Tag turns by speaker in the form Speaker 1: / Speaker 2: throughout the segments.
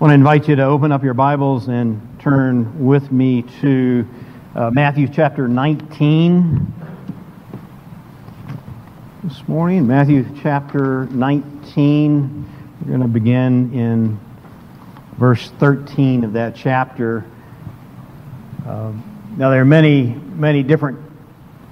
Speaker 1: I want to invite you to open up your Bibles and turn with me to uh, Matthew chapter 19 this morning. Matthew chapter 19. We're going to begin in verse 13 of that chapter. Uh, now, there are many, many different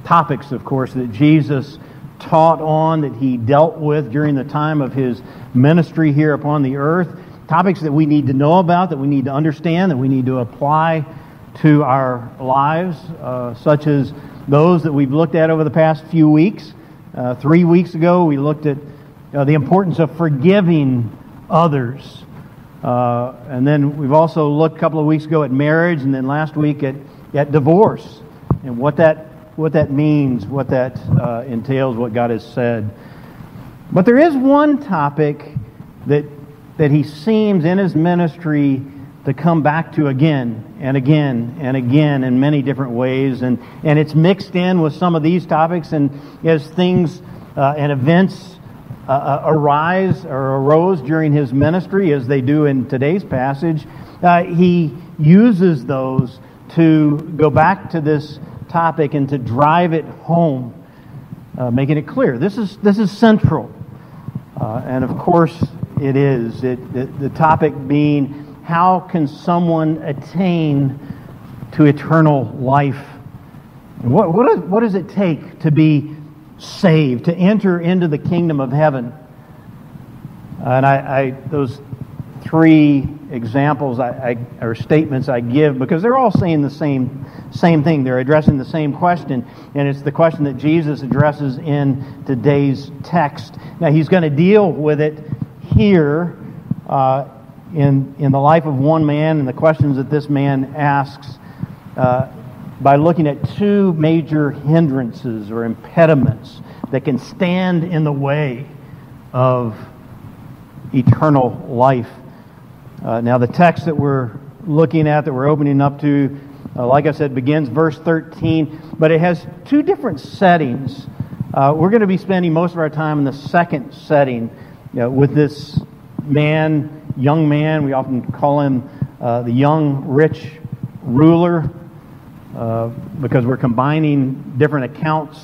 Speaker 1: topics, of course, that Jesus taught on, that he dealt with during the time of his ministry here upon the earth topics that we need to know about, that we need to understand, that we need to apply to our lives, uh, such as those that we've looked at over the past few weeks. Uh, three weeks ago, we looked at uh, the importance of forgiving others. Uh, and then we've also looked a couple of weeks ago at marriage, and then last week at, at divorce and what that, what that means, what that uh, entails, what God has said. But there is one topic that that he seems in his ministry to come back to again and again and again in many different ways. And, and it's mixed in with some of these topics. And as things uh, and events uh, uh arise or arose during his ministry, as they do in today's passage, uh, he uses those to go back to this topic and to drive it home, uh, making it clear. This is, this is central. Uh, and of course, it is. It, the, the topic being how can someone attain to eternal life? What, what, is, what does it take to be saved, to enter into the kingdom of heaven? And I, I those three examples I, I, or statements I give because they're all saying the same same thing. They're addressing the same question, and it's the question that Jesus addresses in today's text. Now he's going to deal with it here uh, in, in the life of one man and the questions that this man asks uh, by looking at two major hindrances or impediments that can stand in the way of eternal life. Uh, now, the text that we're looking at, that we're opening up to, uh, like I said, begins verse 13, but it has two different settings. Uh, we're going to be spending most of our time in the second setting you know, with this man, young man, we often call him uh, the young rich ruler uh, because we're combining different accounts.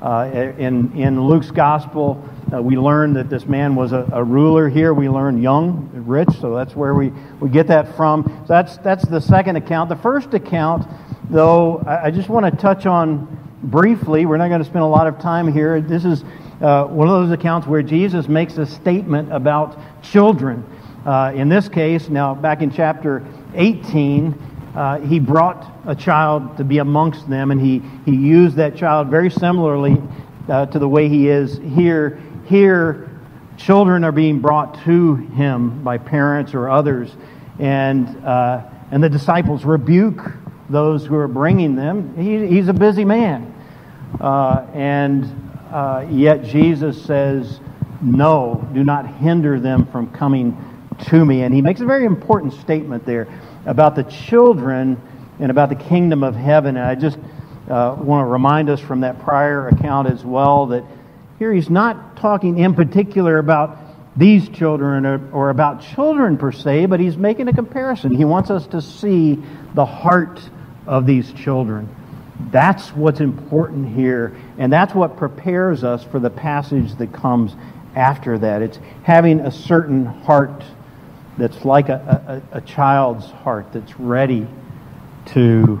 Speaker 1: Uh, in, in Luke's gospel, uh, we learn that this man was a, a, ruler here. We learn young, rich, so that's where we, we get that from. So that's, that's the second account. The first account, though, I, I just want to touch on briefly. We're not going to spend a lot of time here. This is uh, one of those accounts where Jesus makes a statement about children. Uh, in this case, now back in chapter 18, uh, he brought a child to be amongst them, and he, he used that child very similarly uh, to the way he is here. Here, children are being brought to him by parents or others, and, uh, and the disciples rebuke those who are bringing them. He, he's a busy man. Uh, and uh, yet Jesus says, No, do not hinder them from coming to me. And he makes a very important statement there about the children and about the kingdom of heaven. And I just uh, want to remind us from that prior account as well that here he's not talking in particular about these children or, or about children per se, but he's making a comparison. He wants us to see the heart of these children. That's what's important here, and that's what prepares us for the passage that comes after that. It's having a certain heart that's like a, a, a child's heart that's ready to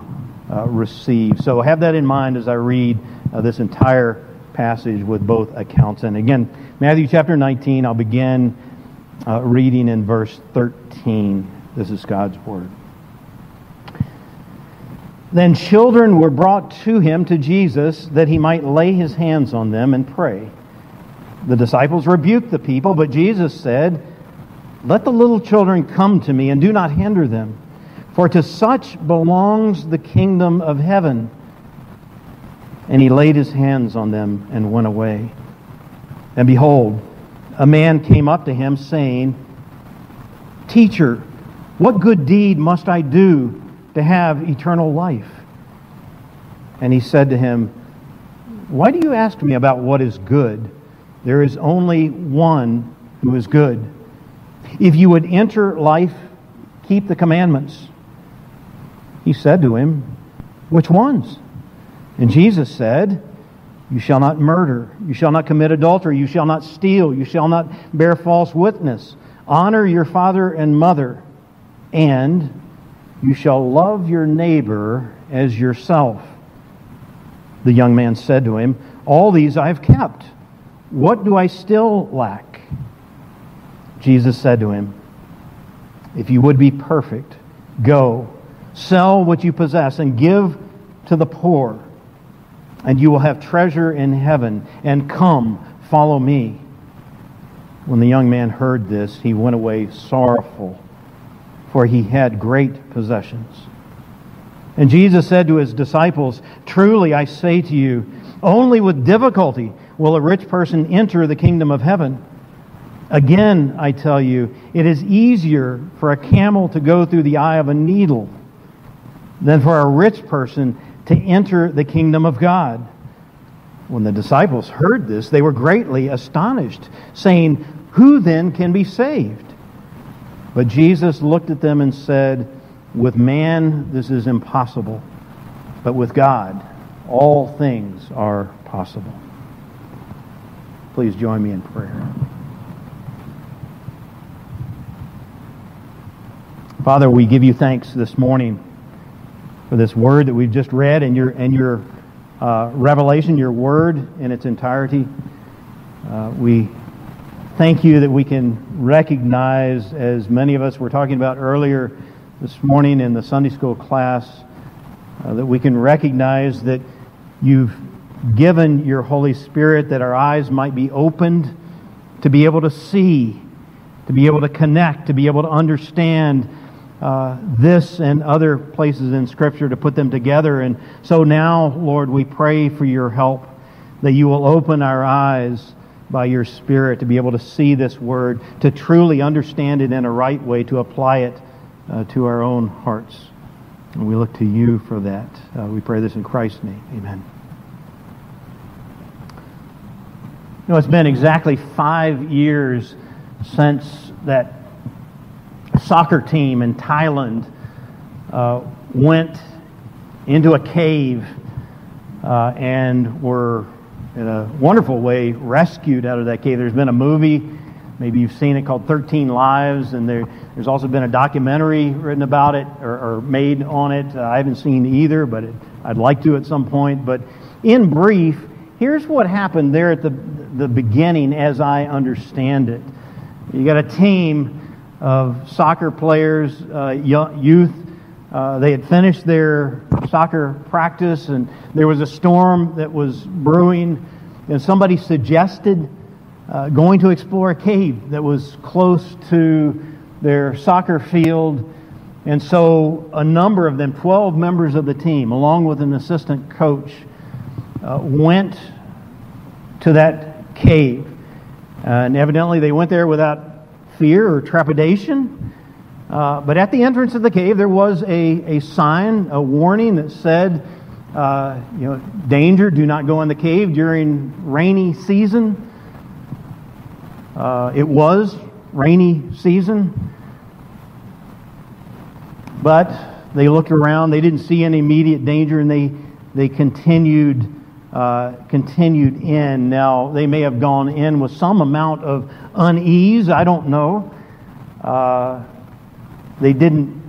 Speaker 1: uh, receive. So have that in mind as I read uh, this entire passage with both accounts. And again, Matthew chapter 19, I'll begin uh, reading in verse 13. This is God's word. Then children were brought to him, to Jesus, that he might lay his hands on them and pray. The disciples rebuked the people, but Jesus said, Let the little children come to me, and do not hinder them, for to such belongs the kingdom of heaven. And he laid his hands on them and went away. And behold, a man came up to him, saying, Teacher, what good deed must I do? To have eternal life. And he said to him, Why do you ask me about what is good? There is only one who is good. If you would enter life keep the commandments. He said to him, Which ones? And Jesus said, You shall not murder. You shall not commit adultery. You shall not steal. You shall not bear false witness. Honor your father and mother. And you shall love your neighbor as yourself. The young man said to him, All these I have kept. What do I still lack? Jesus said to him, If you would be perfect, go, sell what you possess, and give to the poor, and you will have treasure in heaven. And come, follow me. When the young man heard this, he went away sorrowful, for he had great possessions. And Jesus said to his disciples, Truly I say to you, only with difficulty will a rich person enter the kingdom of heaven. Again, I tell you, it is easier for a camel to go through the eye of a needle than for a rich person to enter the kingdom of God. When the disciples heard this, they were greatly astonished, saying, Who then can be saved? But Jesus looked at them and said, With man this is impossible, but with God all things are possible. Please join me in prayer. Father, we give you thanks this morning for this word that we've just read and your, and your uh, revelation, your word in its entirety. Uh, we thank you that we can recognize, as many of us were talking about earlier this morning in the Sunday school class, uh, that we can recognize that you've given your Holy Spirit that our eyes might be opened to be able to see, to be able to connect, to be able to understand uh, this and other places in Scripture to put them together. And so now, Lord, we pray for your help that you will open our eyes by your Spirit to be able to see this word, to truly understand it in a right way, to apply it uh, to our own hearts. And we look to you for that. Uh, we pray this in Christ's name. Amen. You know, it's been exactly five years since that soccer team in Thailand uh, went into a cave uh, and were, in a wonderful way, rescued out of that cave. There's been a movie, maybe you've seen it, called 13 Lives, and there, there's also been a documentary written about it or, or made on it. Uh, I haven't seen either, but it, I'd like to at some point. But in brief, here's what happened there at the, the beginning as I understand it. You got a team of soccer players, uh, youth. Uh, they had finished their soccer practice, and there was a storm that was brewing, and somebody suggested uh, going to explore a cave that was close to their soccer field. And so a number of them, 12 members of the team, along with an assistant coach, uh, went to that cave. and evidently they went there without fear or trepidation. Uh, but at the entrance of the cave, there was a, a sign, a warning that said, uh, you know, danger, do not go in the cave during rainy season. Uh, it was rainy season. But they looked around, they didn't see any immediate danger, and they, they continued uh, continued in. Now, they may have gone in with some amount of unease, I don't know. Uh, they didn't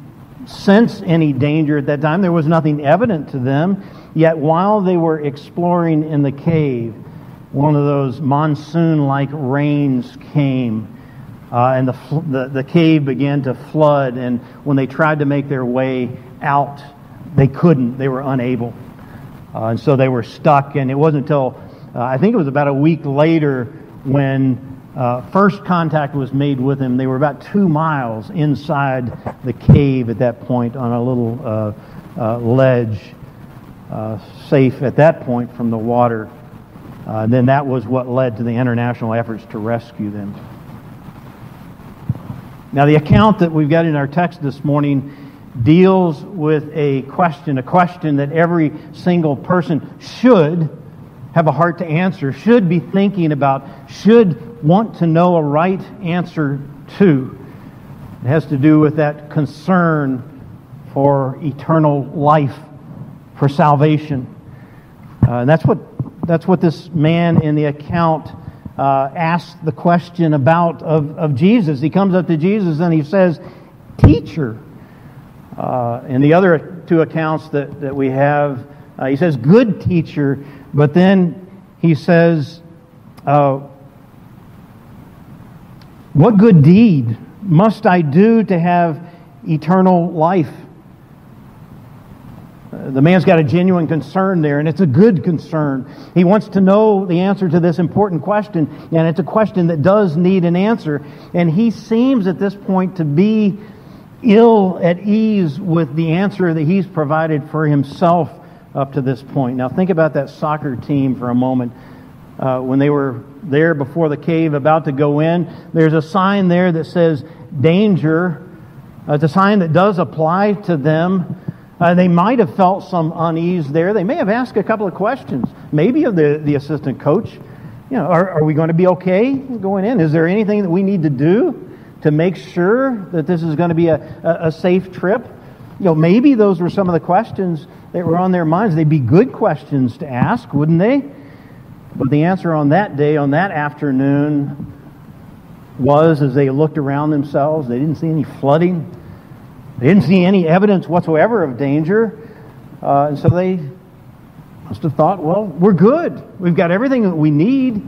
Speaker 1: sense any danger at that time. There was nothing evident to them. Yet, while they were exploring in the cave, one of those monsoon like rains came. Uh, and the, the, the cave began to flood. And when they tried to make their way out, they couldn't. They were unable. Uh, and so they were stuck, and it wasn't until uh, I think it was about a week later when uh, first contact was made with him. They were about two miles inside the cave at that point on a little uh, uh, ledge, uh, safe at that point from the water. And then that was what led to the international efforts to rescue them. Now, the account that we've got in our text this morning deals with a question, a question that every single person should have a heart to answer, should be thinking about, should want to know a right answer to. It has to do with that concern for eternal life, for salvation. Uh, and that's what, that's what this man in the account uh, asked the question about of, of Jesus. He comes up to Jesus and he says, Teacher. Uh, in the other two accounts that, that we have, uh, he says, Good teacher. But then he says, uh, What good deed must I do to have eternal life? Uh, the man's got a genuine concern there, and it's a good concern. He wants to know the answer to this important question, and it's a question that does need an answer. And he seems at this point to be ill at ease with the answer that he's provided for himself up to this point. Now, think about that soccer team for a moment. Uh, when they were there before the cave, about to go in, there's a sign there that says danger. Uh, it's a sign that does apply to them. Uh, they might have felt some unease there. They may have asked a couple of questions, maybe of the, the assistant coach. You know, are, are we going to be okay going in? Is there anything that we need to do to make sure that this is going to be a, a, a safe trip? You know, maybe those were some of the questions that were on their minds. They'd be good questions to ask, wouldn't they? But the answer on that day, on that afternoon, was as they looked around themselves, they didn't see any flooding. They didn't see any evidence whatsoever of danger. Uh, and so they must have thought, well, we're good. We've got everything that we need.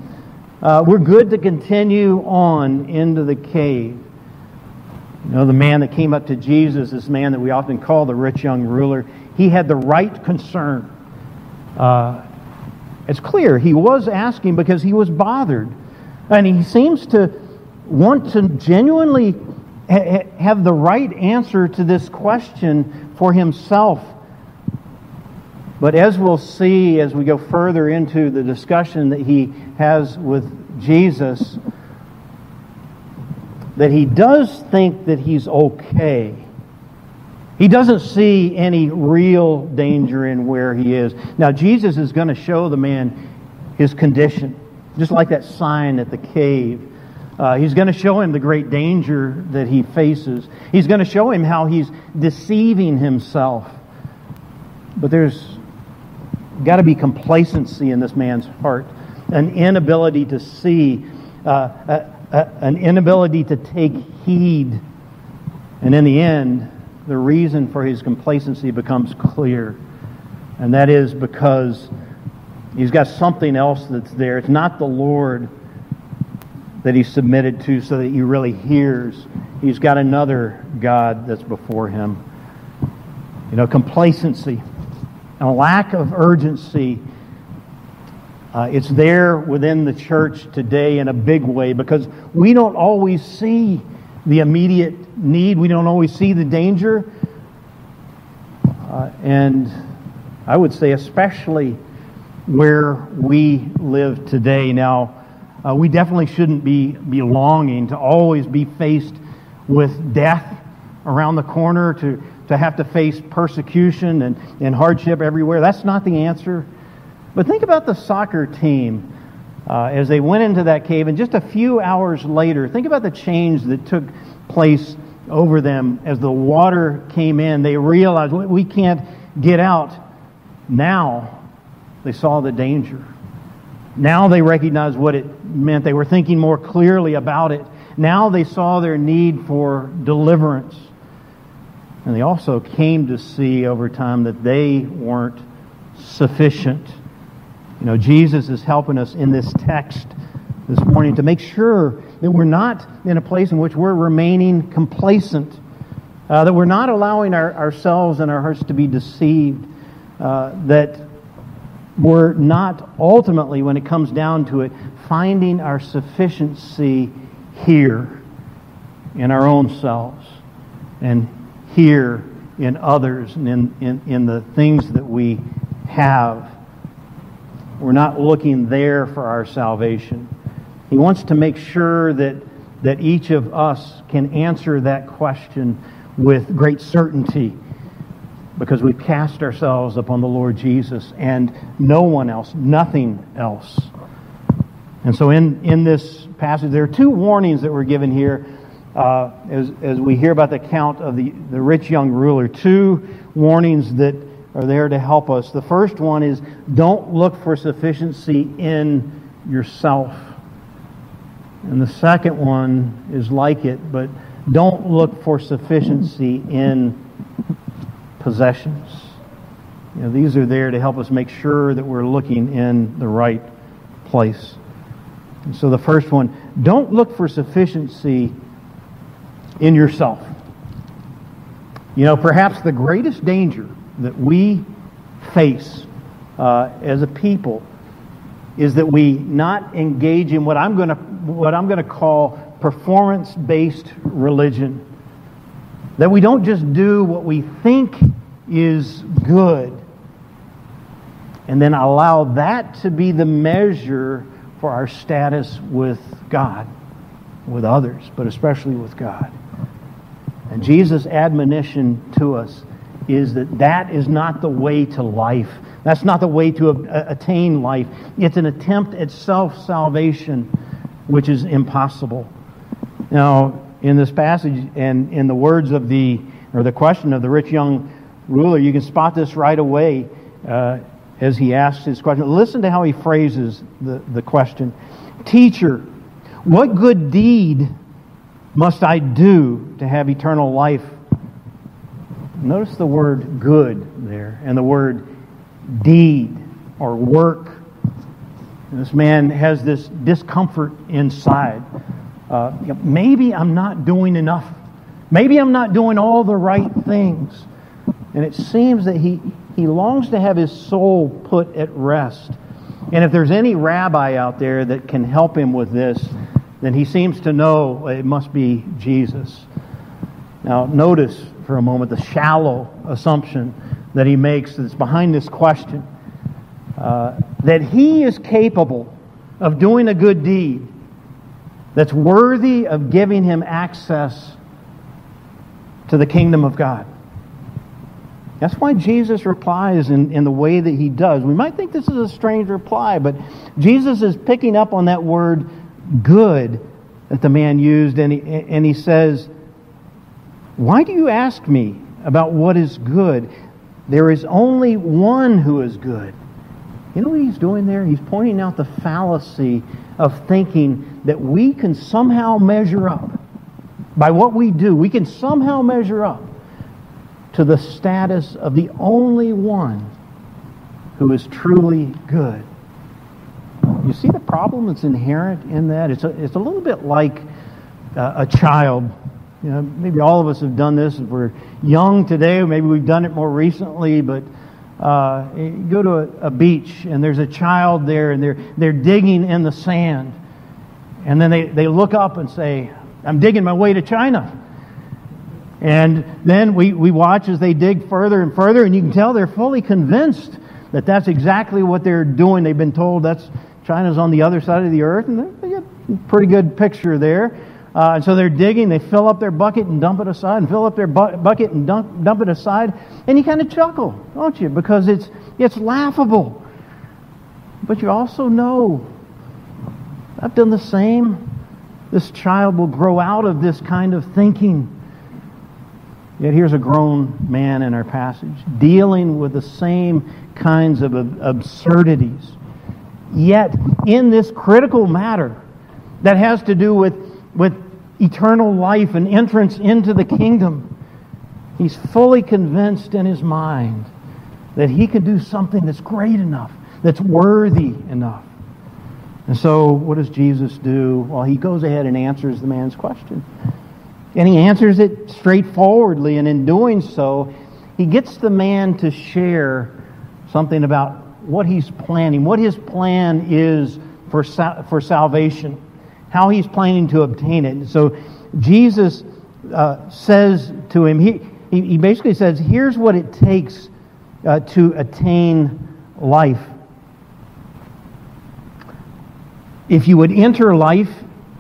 Speaker 1: Uh, we're good to continue on into the cave. You know, the man that came up to Jesus, this man that we often call the rich young ruler, he had the right concern. Uh, it's clear he was asking because he was bothered. And he seems to want to genuinely ha- have the right answer to this question for himself. But as we'll see as we go further into the discussion that he has with Jesus, that he does think that he's okay. He doesn't see any real danger in where he is. Now, Jesus is going to show the man his condition, just like that sign at the cave. Uh, he's going to show him the great danger that he faces. He's going to show him how he's deceiving himself. But there's got to be complacency in this man's heart, an inability to see, uh, a, a, an inability to take heed. And in the end, the reason for his complacency becomes clear. And that is because he's got something else that's there. It's not the Lord that he's submitted to so that he really hears. He's got another God that's before him. You know, complacency and a lack of urgency. Uh, it's there within the church today in a big way because we don't always see the immediate need, we don't always see the danger. Uh, and I would say, especially where we live today. Now, uh, we definitely shouldn't be, be longing to always be faced with death around the corner, to, to have to face persecution and, and hardship everywhere. That's not the answer. But think about the soccer team uh, as they went into that cave, and just a few hours later, think about the change that took place over them as the water came in. They realized we can't get out. Now they saw the danger. Now they recognized what it meant. They were thinking more clearly about it. Now they saw their need for deliverance. And they also came to see over time that they weren't sufficient. You know, Jesus is helping us in this text this morning to make sure that we're not in a place in which we're remaining complacent, uh, that we're not allowing our, ourselves and our hearts to be deceived, uh, that we're not ultimately, when it comes down to it, finding our sufficiency here in our own selves and here in others and in, in, in the things that we have. We're not looking there for our salvation. He wants to make sure that, that each of us can answer that question with great certainty because we cast ourselves upon the Lord Jesus and no one else, nothing else. And so, in, in this passage, there are two warnings that were given here. Uh, as, as we hear about the account of the, the rich young ruler. Two warnings that are there to help us. The first one is don't look for sufficiency in yourself. And the second one is like it, but don't look for sufficiency in possessions. You know, these are there to help us make sure that we're looking in the right place. And so the first one, don't look for sufficiency in yourself. You know, perhaps the greatest danger that we face uh, as a people is that we not engage in what I'm going to what I'm going to call performance-based religion. That we don't just do what we think is good and then allow that to be the measure for our status with God, with others, but especially with God. And Jesus' admonition to us is that that is not the way to life. That's not the way to attain life. It's an attempt at self salvation, which is impossible. Now, in this passage and in the words of the, or the question of the rich young ruler, you can spot this right away uh, as he asks his question. Listen to how he phrases the, the question Teacher, what good deed must I do to have eternal life? Notice the word good there and the word deed or work. This man has this discomfort inside. Uh, maybe I'm not doing enough. Maybe I'm not doing all the right things. And it seems that he, he longs to have his soul put at rest. And if there's any rabbi out there that can help him with this, then he seems to know it must be Jesus. Now, notice for a moment the shallow assumption that he makes that's behind this question uh, that he is capable of doing a good deed that's worthy of giving him access to the kingdom of God. That's why Jesus replies in, in the way that he does. We might think this is a strange reply, but Jesus is picking up on that word good that the man used, and he, and he says, Why do you ask me about what is good? There is only one who is good. You know what he's doing there? He's pointing out the fallacy of thinking that we can somehow measure up. By what we do, we can somehow measure up to the status of the only one who is truly good. You see the problem that's inherent in that? It's a, it's a little bit like uh, a child. You know, maybe all of us have done this. If we're young today, maybe we've done it more recently, but uh, go to a, a, beach and there's a child there and they're, they're digging in the sand. And then they, they look up and say, I'm digging my way to China. And then we, we watch as they dig further and further, and you can tell they're fully convinced that that's exactly what they're doing. They've been told that's China's on the other side of the earth, and they get a pretty good picture there. Uh, and so they're digging, they fill up their bucket and dump it aside, and fill up their bu- bucket and dump, dump it aside, and you kind of chuckle, don't you? Because it's, it's laughable. But you also know I've done the same. This child will grow out of this kind of thinking. Yet here's a grown man in our passage dealing with the same kinds of absurdities. Yet, in this critical matter that has to do with, with eternal life and entrance into the kingdom, he's fully convinced in his mind that he can do something that's great enough, that's worthy enough. And so, what does Jesus do? Well, he goes ahead and answers the man's question. And he answers it straightforwardly, and in doing so, he gets the man to share something about what he's planning, what his plan is for, for salvation, how he's planning to obtain it. so Jesus uh, says to him, he, he basically says, here's what it takes uh, to attain life. If you would enter life,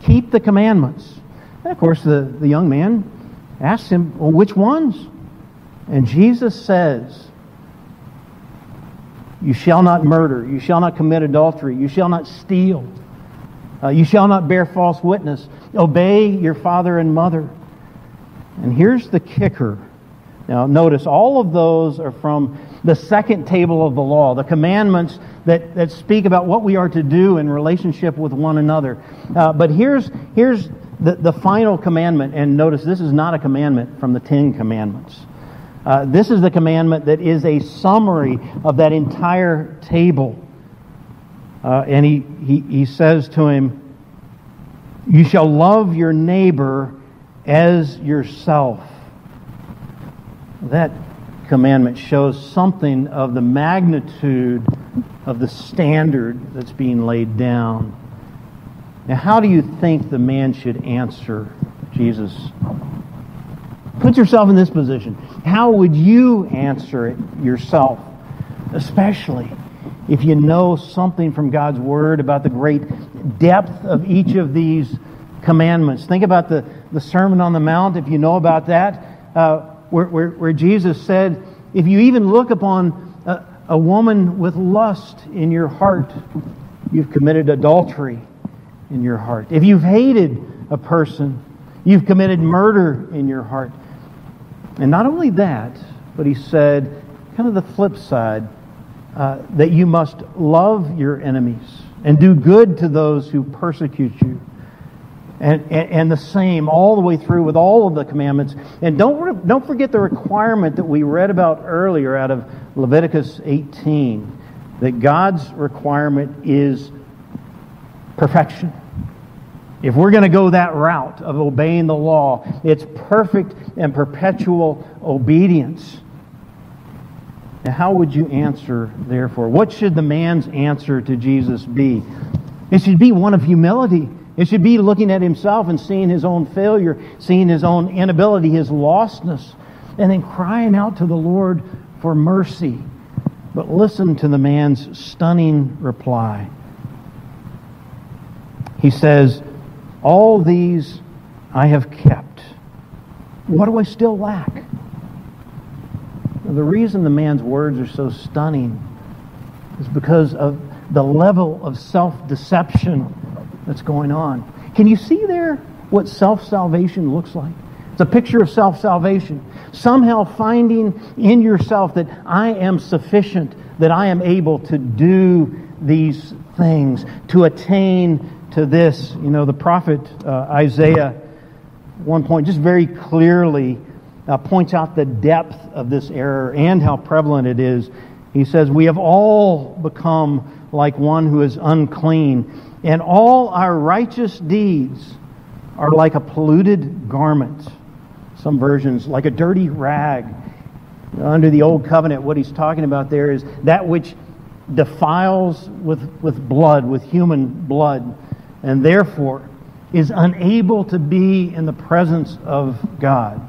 Speaker 1: keep the commandments. And of course, the, the young man asks him, Well, which ones? And Jesus says, You shall not murder. You shall not commit adultery. You shall not steal. Uh, you shall not bear false witness. Obey your father and mother. And here's the kicker. Now, notice all of those are from the second table of the law, the commandments that, that speak about what we are to do in relationship with one another. Uh, but here's, here's the, the final commandment, and notice this is not a commandment from the Ten Commandments. Uh, this is the commandment that is a summary of that entire table. Uh, and he, he, he says to him, You shall love your neighbor as yourself. That commandment shows something of the magnitude of the standard that's being laid down. Now, how do you think the man should answer Jesus? Put yourself in this position. How would you answer it yourself? Especially if you know something from God's Word about the great depth of each of these commandments. Think about the, the Sermon on the Mount, if you know about that, uh, where, where, where, Jesus said, If you even look upon a, a woman with lust in your heart, you've committed adultery in your heart. If you've hated a person, you've committed murder in your heart. And not only that, but he said, kind of the flip side, uh, that you must love your enemies and do good to those who persecute you. And, and, and, the same all the way through with all of the commandments. And don't, don't forget the requirement that we read about earlier out of Leviticus 18 that God's requirement is perfection. If we're going to go that route of obeying the law, it's perfect and perpetual obedience. Now, how would you answer, therefore? What should the man's answer to Jesus be? It should be one of humility. It should be looking at himself and seeing his own failure, seeing his own inability, his lostness, and then crying out to the Lord for mercy. But listen to the man's stunning reply. He says, All these I have kept. What do I still lack? The reason the man's words are so stunning is because of the level of self deception that's going on. Can you see there what self salvation looks like? It's a picture of self salvation. Somehow finding in yourself that I am sufficient, that I am able to do these things, to attain to this. You know, the prophet uh, Isaiah, one point, just very clearly uh, points out the depth of this error and how prevalent it is. He says, We have all become like one who is unclean, and all our righteous deeds are like a polluted garment. Some versions, like a dirty rag. Under the old covenant, what he's talking about there is that which defiles with, with blood, with human blood and therefore is unable to be in the presence of God.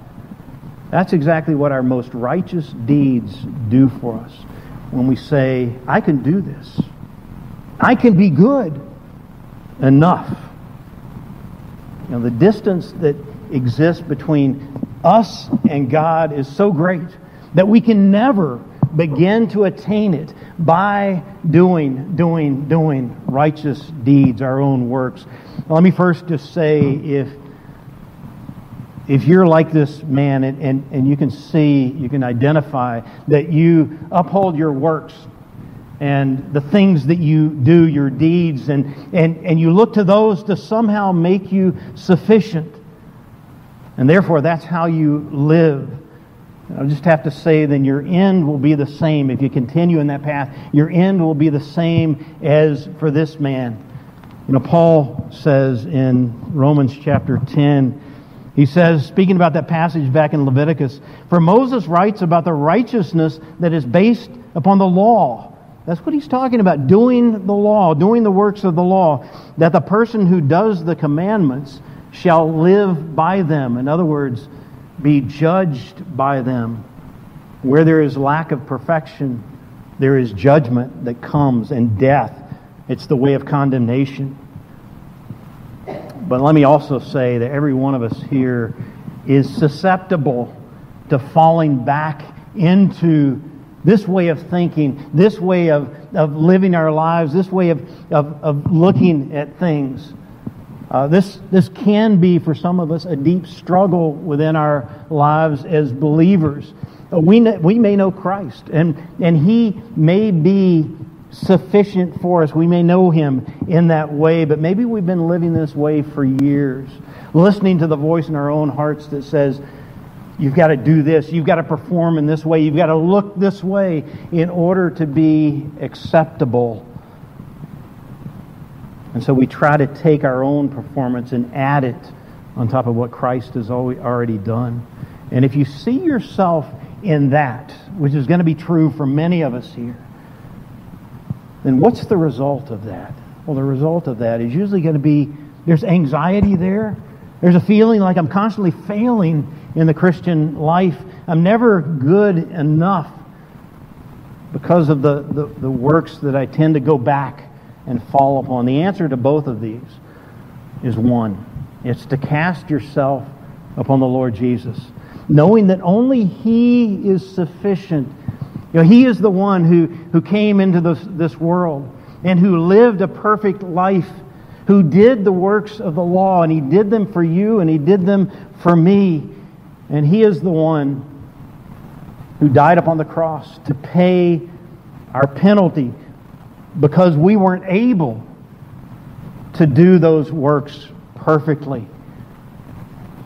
Speaker 1: That's exactly what our most righteous deeds do for us when we say, I can do this. I can be good enough. You know, the distance that exists between us and God is so great that we can never begin to attain it by doing, doing, doing righteous deeds, our own works. let me first just say if if you're like this man and, and, and you can see, you can identify that you uphold your works and the things that you do, your deeds, and, and, and you look to those to somehow make you sufficient. And therefore, that's how you live. I'll just have to say, then your end will be the same. If you continue in that path, your end will be the same as for this man. You know, Paul says in Romans chapter 10, he says, speaking about that passage back in Leviticus, for Moses writes about the righteousness that is based upon the law. That's what he's talking about, doing the law, doing the works of the law, that the person who does the commandments shall live by them. In other words, be judged by them. Where there is lack of perfection, there is judgment that comes and death. It's the way of condemnation. But let me also say that every one of us here is susceptible to falling back into this way of thinking, this way of, of living our lives, this way of, of, of looking at things. Uh, this, this can be, for some of us, a deep struggle within our lives as believers. Uh, we, we may know Christ, and, and He may be sufficient for us. We may know Him in that way, but maybe we've been living this way for years, listening to the voice in our own hearts that says, You've got to do this. You've got to perform in this way. You've got to look this way in order to be acceptable. And so we try to take our own performance and add it on top of what Christ has already done. And if you see yourself in that, which is going to be true for many of us here, then what's the result of that? Well, the result of that is usually going to be there's anxiety there. There's a feeling like I'm constantly failing in the Christian life. I'm never good enough because of the, the, the, works that I tend to go back and fall upon. The answer to both of these is one it's to cast yourself upon the Lord Jesus, knowing that only He is sufficient. You know, He is the one who, who came into this, this world and who lived a perfect life, who did the works of the law, and He did them for you and He did them for me. And He is the one who died upon the cross to pay our penalty because we weren't able to do those works perfectly.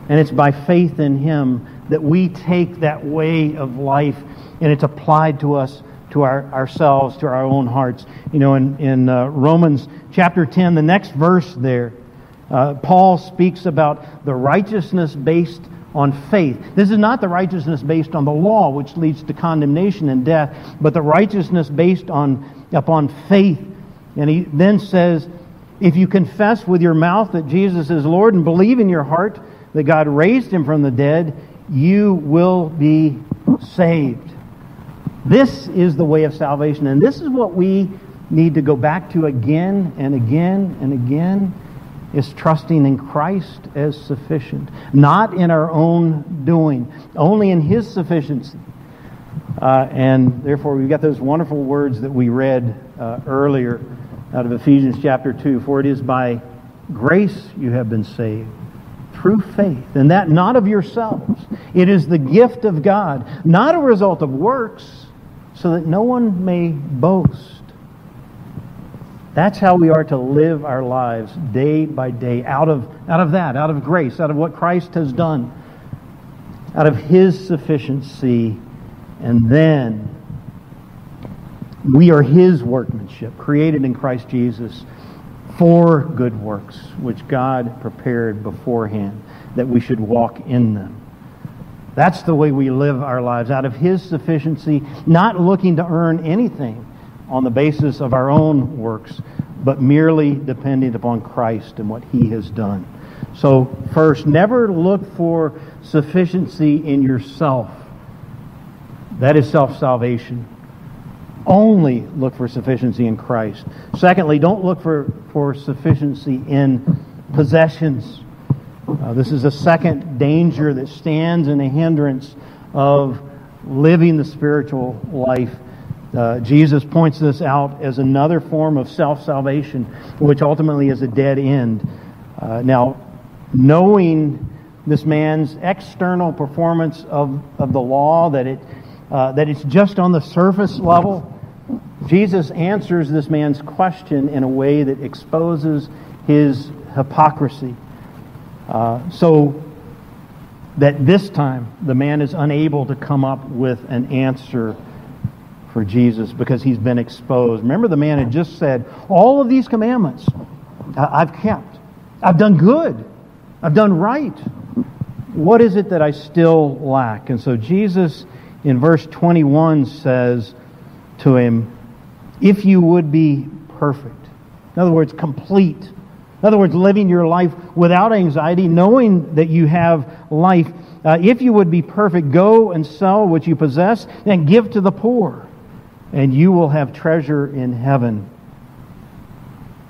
Speaker 1: And it's by faith in Him that we take that way of life and it's applied to us, to our, ourselves, to our own hearts. You know, in, in uh, Romans chapter 10, the next verse there, uh, Paul speaks about the righteousness based on faith. This is not the righteousness based on the law, which leads to condemnation and death, but the righteousness based on, upon faith. And he then says, if you confess with your mouth that Jesus is Lord and believe in your heart that God raised him from the dead, you will be saved. This is the way of salvation, and this is what we need to go back to again and again and again is trusting in Christ as sufficient, not in our own doing, only in His sufficiency. Uh, and therefore, we've got those wonderful words that we read uh, earlier out of Ephesians chapter 2 For it is by grace you have been saved through faith, and that not of yourselves. It is the gift of God, not a result of works, so that no one may boast. That's how we are to live our lives day by day out of, out of that, out of grace, out of what Christ has done, out of His sufficiency. And then we are His workmanship, created in Christ Jesus for good works, which God prepared beforehand that we should walk in them. That's the way we live our lives, out of His sufficiency, not looking to earn anything on the basis of our own works, but merely depending upon Christ and what He has done. So, first, never look for sufficiency in yourself. That is self salvation. Only look for sufficiency in Christ. Secondly, don't look for, for sufficiency in possessions. Uh, this is a second danger that stands in the hindrance of living the spiritual life uh, Jesus points this out as another form of self salvation, which ultimately is a dead end. Uh, now, knowing this man's external performance of, of the law, that, it, uh, that it's just on the surface level, Jesus answers this man's question in a way that exposes his hypocrisy. Uh, so that this time the man is unable to come up with an answer for Jesus because he's been exposed. Remember, the man had just said, All of these commandments I've kept. I've done good. I've done right. What is it that I still lack? And so Jesus in verse 21 says to him, If you would be perfect, in other words, complete. In other words, living your life without anxiety, knowing that you have life. Uh, if you would be perfect, go and sell what you possess and give to the poor and you will have treasure in heaven.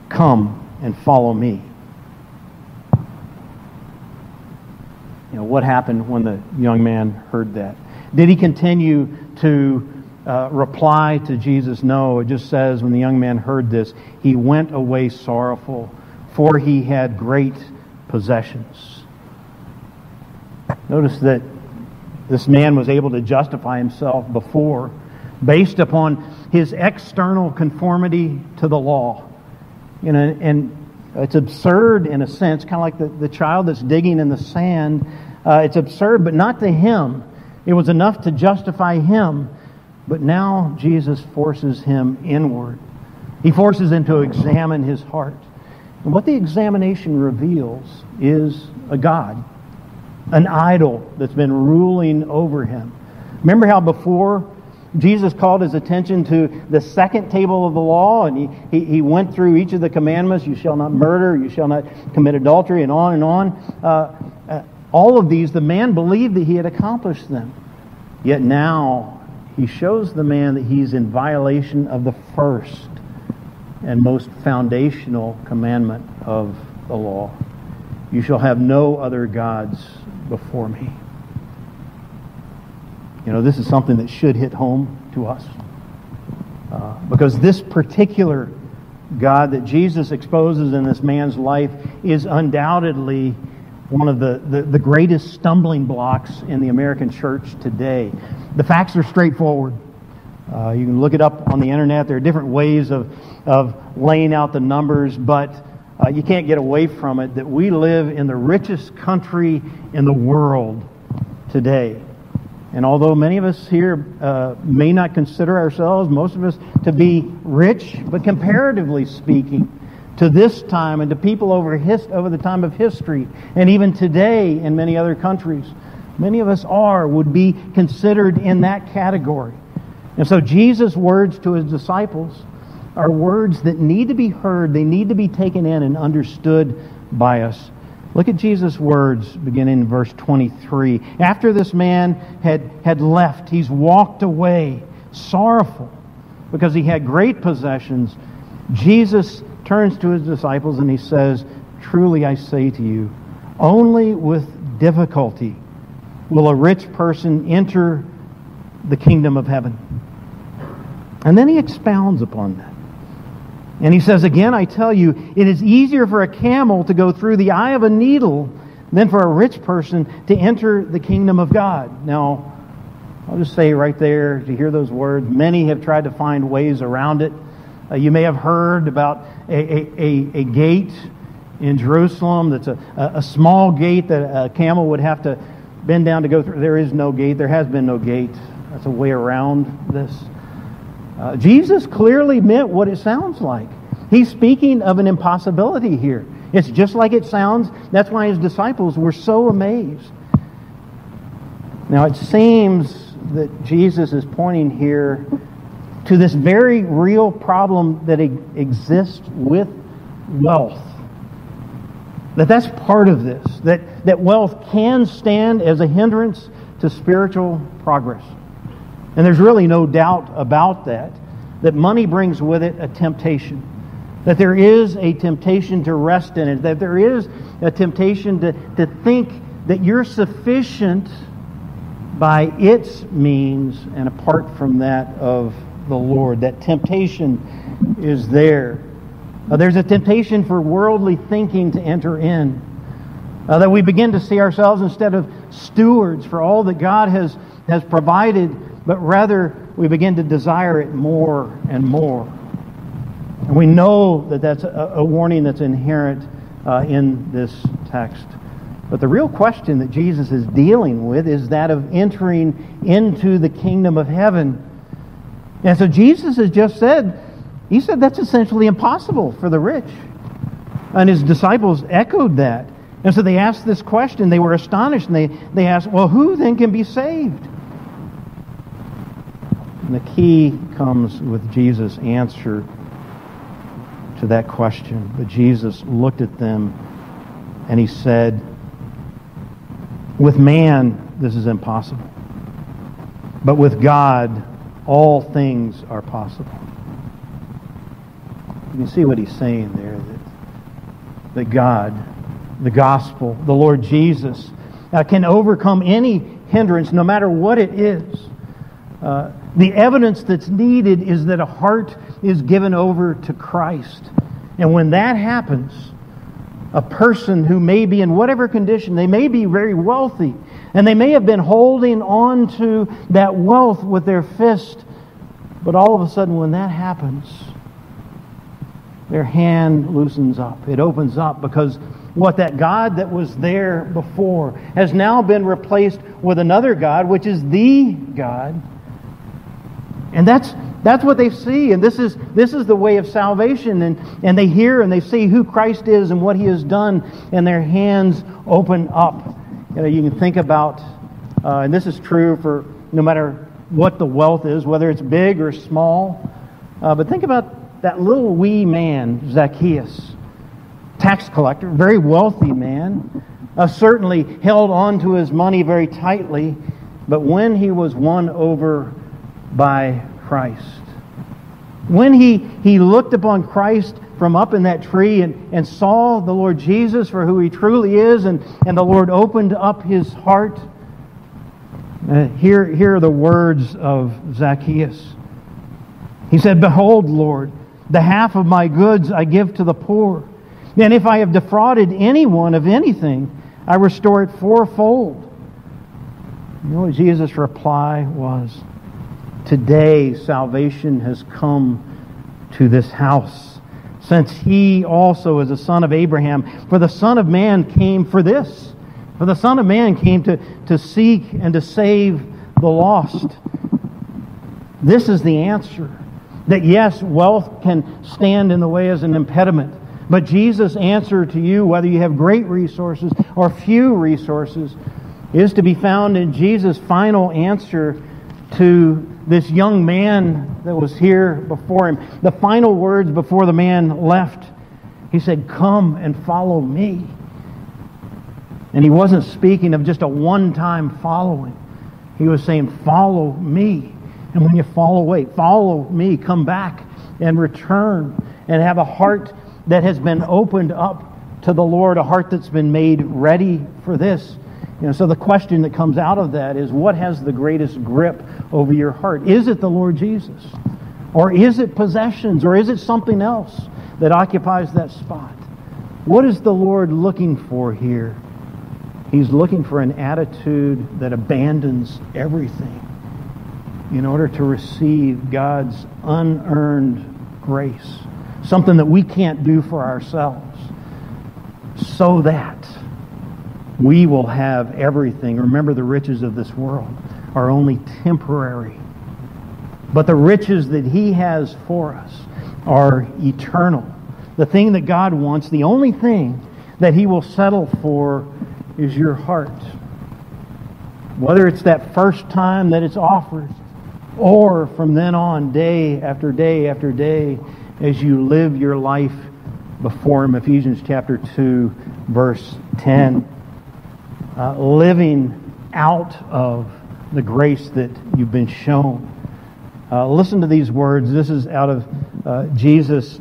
Speaker 1: Come and follow me. You know, what happened when the young man heard that? Did he continue to uh, reply to Jesus? No, it just says when the young man heard this, he went away sorrowful, for he had great possessions. Notice that this man was able to justify himself before based upon his external conformity to the law. You know, and it's absurd in a sense, kind of like the, the child that's digging in the sand. Uh, it's absurd, but not to him. It was enough to justify him. But now Jesus forces him inward. He forces him to examine his heart. And what the examination reveals is a God, an idol that's been ruling over him. Remember how before Jesus called his attention to the second table of the law, and he, he, he, went through each of the commandments you shall not murder, you shall not commit adultery, and on and on. Uh, uh, all of these, the man believed that he had accomplished them. Yet now, he shows the man that he's in violation of the first and most foundational commandment of the law. You shall have no other gods before me. You know, this is something that should hit home to us. Uh, because this particular God that Jesus exposes in this man's life is undoubtedly one of the, the, the, greatest stumbling blocks in the American church today. The facts are straightforward. Uh, you can look it up on the internet. There are different ways of, of laying out the numbers, but uh, you can't get away from it that we live in the richest country in the world today. And although many of us here uh, may not consider ourselves, most of us, to be rich, but comparatively speaking, to this time and to people over, his, over the time of history, and even today in many other countries, many of us are, would be considered in that category. And so Jesus' words to his disciples are words that need to be heard, they need to be taken in and understood by us. Look at Jesus' words beginning in verse 23. After this man had, had left, he's walked away sorrowful because he had great possessions. Jesus turns to his disciples and he says, Truly I say to you, only with difficulty will a rich person enter the kingdom of heaven. And then he expounds upon that. And he says, Again, I tell you, it is easier for a camel to go through the eye of a needle than for a rich person to enter the kingdom of God. Now, I'll just say right there to hear those words, many have tried to find ways around it. Uh, you may have heard about a, a, a, a gate in Jerusalem that's a, a small gate that a camel would have to bend down to go through. There is no gate. There has been no gate. That's a way around this. Uh, Jesus clearly meant what it sounds like. He's speaking of an impossibility here. It's just like it sounds. That's why his disciples were so amazed. Now, it seems that Jesus is pointing here to this very real problem that exists with wealth. That that's part of this. That, that wealth can stand as a hindrance to spiritual progress. And there's really no doubt about that, that money brings with it a temptation. That there is a temptation to rest in it. That there is a temptation to, to think that you're sufficient by its means and apart from that of the Lord. That temptation is there. Uh, there's a temptation for worldly thinking to enter in. Uh, that we begin to see ourselves instead of stewards for all that God has, has provided but rather we begin to desire it more and more. And we know that that's a, a warning that's inherent uh, in this text. But the real question that Jesus is dealing with is that of entering into the kingdom of heaven. And so Jesus has just said, He said that's essentially impossible for the rich. And his disciples echoed that. And so they asked this question. They were astonished and they, they asked, Well, who then can be saved? And the key comes with Jesus' answer to that question. But Jesus looked at them and he said, With man, this is impossible. But with God, all things are possible. You can see what he's saying there that, that God, the gospel, the Lord Jesus, uh, can overcome any hindrance, no matter what it is. Uh, the evidence that's needed is that a heart is given over to Christ. And when that happens, a person who may be in whatever condition, they may be very wealthy, and they may have been holding on to that wealth with their fist, but all of a sudden, when that happens, their hand loosens up. It opens up because what that God that was there before has now been replaced with another God, which is the God. And that's, that's what they see. And this is, this is the way of salvation. And, and they hear and they see who Christ is and what he has done, and their hands open up. You know, you can think about, uh, and this is true for no matter what the wealth is, whether it's big or small. Uh, but think about that little wee man, Zacchaeus tax collector, very wealthy man, uh, certainly held on to his money very tightly, but when he was won over by Christ, when he, he looked upon Christ from up in that tree and, and saw the Lord Jesus for who he truly is, and, and the Lord opened up his heart, uh, here, here are the words of Zacchaeus. He said, Behold, Lord, the half of my goods I give to the poor. And if I have defrauded anyone of anything, I restore it fourfold. You know what Jesus' reply was? Today salvation has come to this house, since he also is a son of Abraham. For the Son of Man came for this. For the Son of Man came to, to seek and to save the lost. This is the answer. That yes, wealth can stand in the way as an impediment. But Jesus' answer to you, whether you have great resources or few resources, is to be found in Jesus' final answer to this young man that was here before him. The final words before the man left, he said, Come and follow me. And he wasn't speaking of just a one time following, he was saying, Follow me. And when you fall away, follow me, come back and return and have a heart that has been opened up to the Lord, a heart that's been made ready for this. You know, so the question that comes out of that is what has the greatest grip over your heart? Is it the Lord Jesus? Or is it possessions? Or is it something else that occupies that spot? What is the Lord looking for here? He's looking for an attitude that abandons everything in order to receive God's unearned grace something that we can't do for ourselves, so that we will have everything. Remember, the riches of this world are only temporary. But the riches that He has for us are eternal. The thing that God wants, the only thing that He will settle for is your heart. Whether it's that first time that it's offered, or from then on, day after day after day, as you live your life before Him. Ephesians chapter 2, verse 10. Uh, living out of the grace that you've been shown. Uh, listen to these words. This is out of uh, Jesus'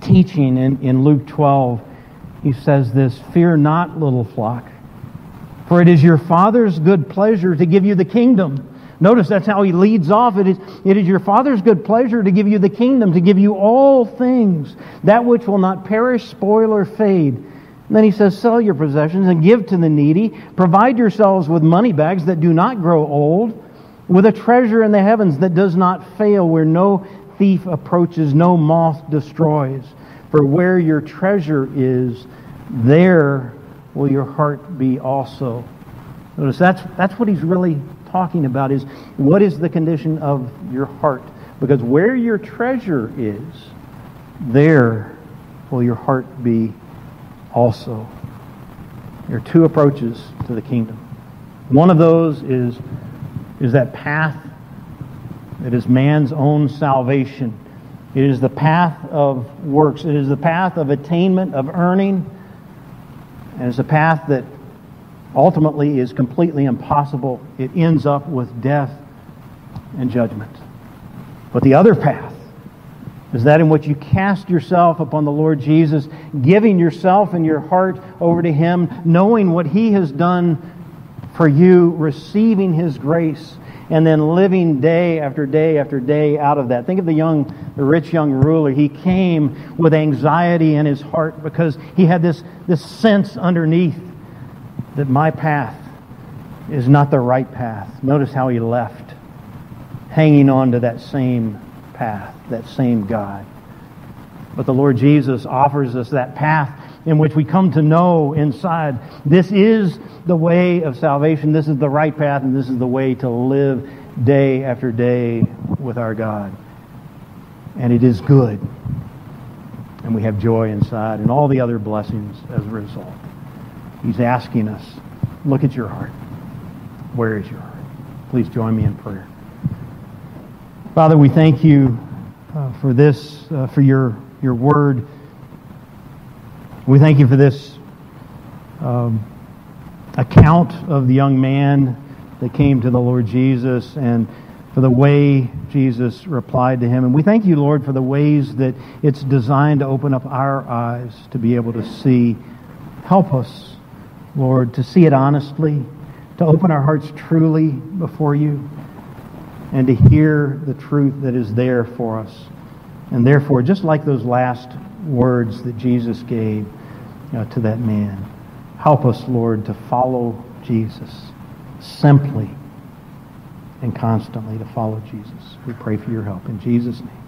Speaker 1: teaching in, in Luke 12. He says this Fear not, little flock, for it is your Father's good pleasure to give you the kingdom. Notice that's how he leads off. It is, it is your Father's good pleasure to give you the kingdom, to give you all things, that which will not perish, spoil, or fade. And then he says, Sell your possessions and give to the needy. Provide yourselves with money bags that do not grow old, with a treasure in the heavens that does not fail, where no thief approaches, no moth destroys. For where your treasure is, there will your heart be also. Notice that's, that's what he's really talking about is what is the condition of your heart? Because where your treasure is, there will your heart be also. There are two approaches to the kingdom. One of those is, is that path that is man's own salvation. It is the path of works. It is the path of attainment, of earning. And it's a path that ultimately is completely impossible. It ends up with death and judgment. But the other path is that in which you cast yourself upon the Lord Jesus, giving yourself and your heart over to Him, knowing what He has done for you receiving His grace and then living day after day after day out of that. Think of the young, the rich young ruler. He came with anxiety in his heart because he had this, this sense underneath that my path is not the right path. Notice how he left, hanging on to that same path, that same God. But the Lord Jesus offers us that path in which we come to know inside this is the way of salvation, this is the right path, and this is the way to live day after day with our God. And it is good. And we have joy inside and all the other blessings as a result. He's asking us, look at your heart. Where is your heart? Please join me in prayer. Father, we thank you uh, for this, uh, for your, your word. We thank you for this um, account of the young man that came to the Lord Jesus and for the way Jesus replied to him. And we thank you, Lord, for the ways that it's designed to open up our eyes to be able to see. Help us, Lord, to see it honestly, to open our hearts truly before you, and to hear the truth that is there for us. And therefore, just like those last words that Jesus gave, you know, to that man. Help us, Lord, to follow Jesus simply and constantly to follow Jesus. We pray for your help in Jesus' name.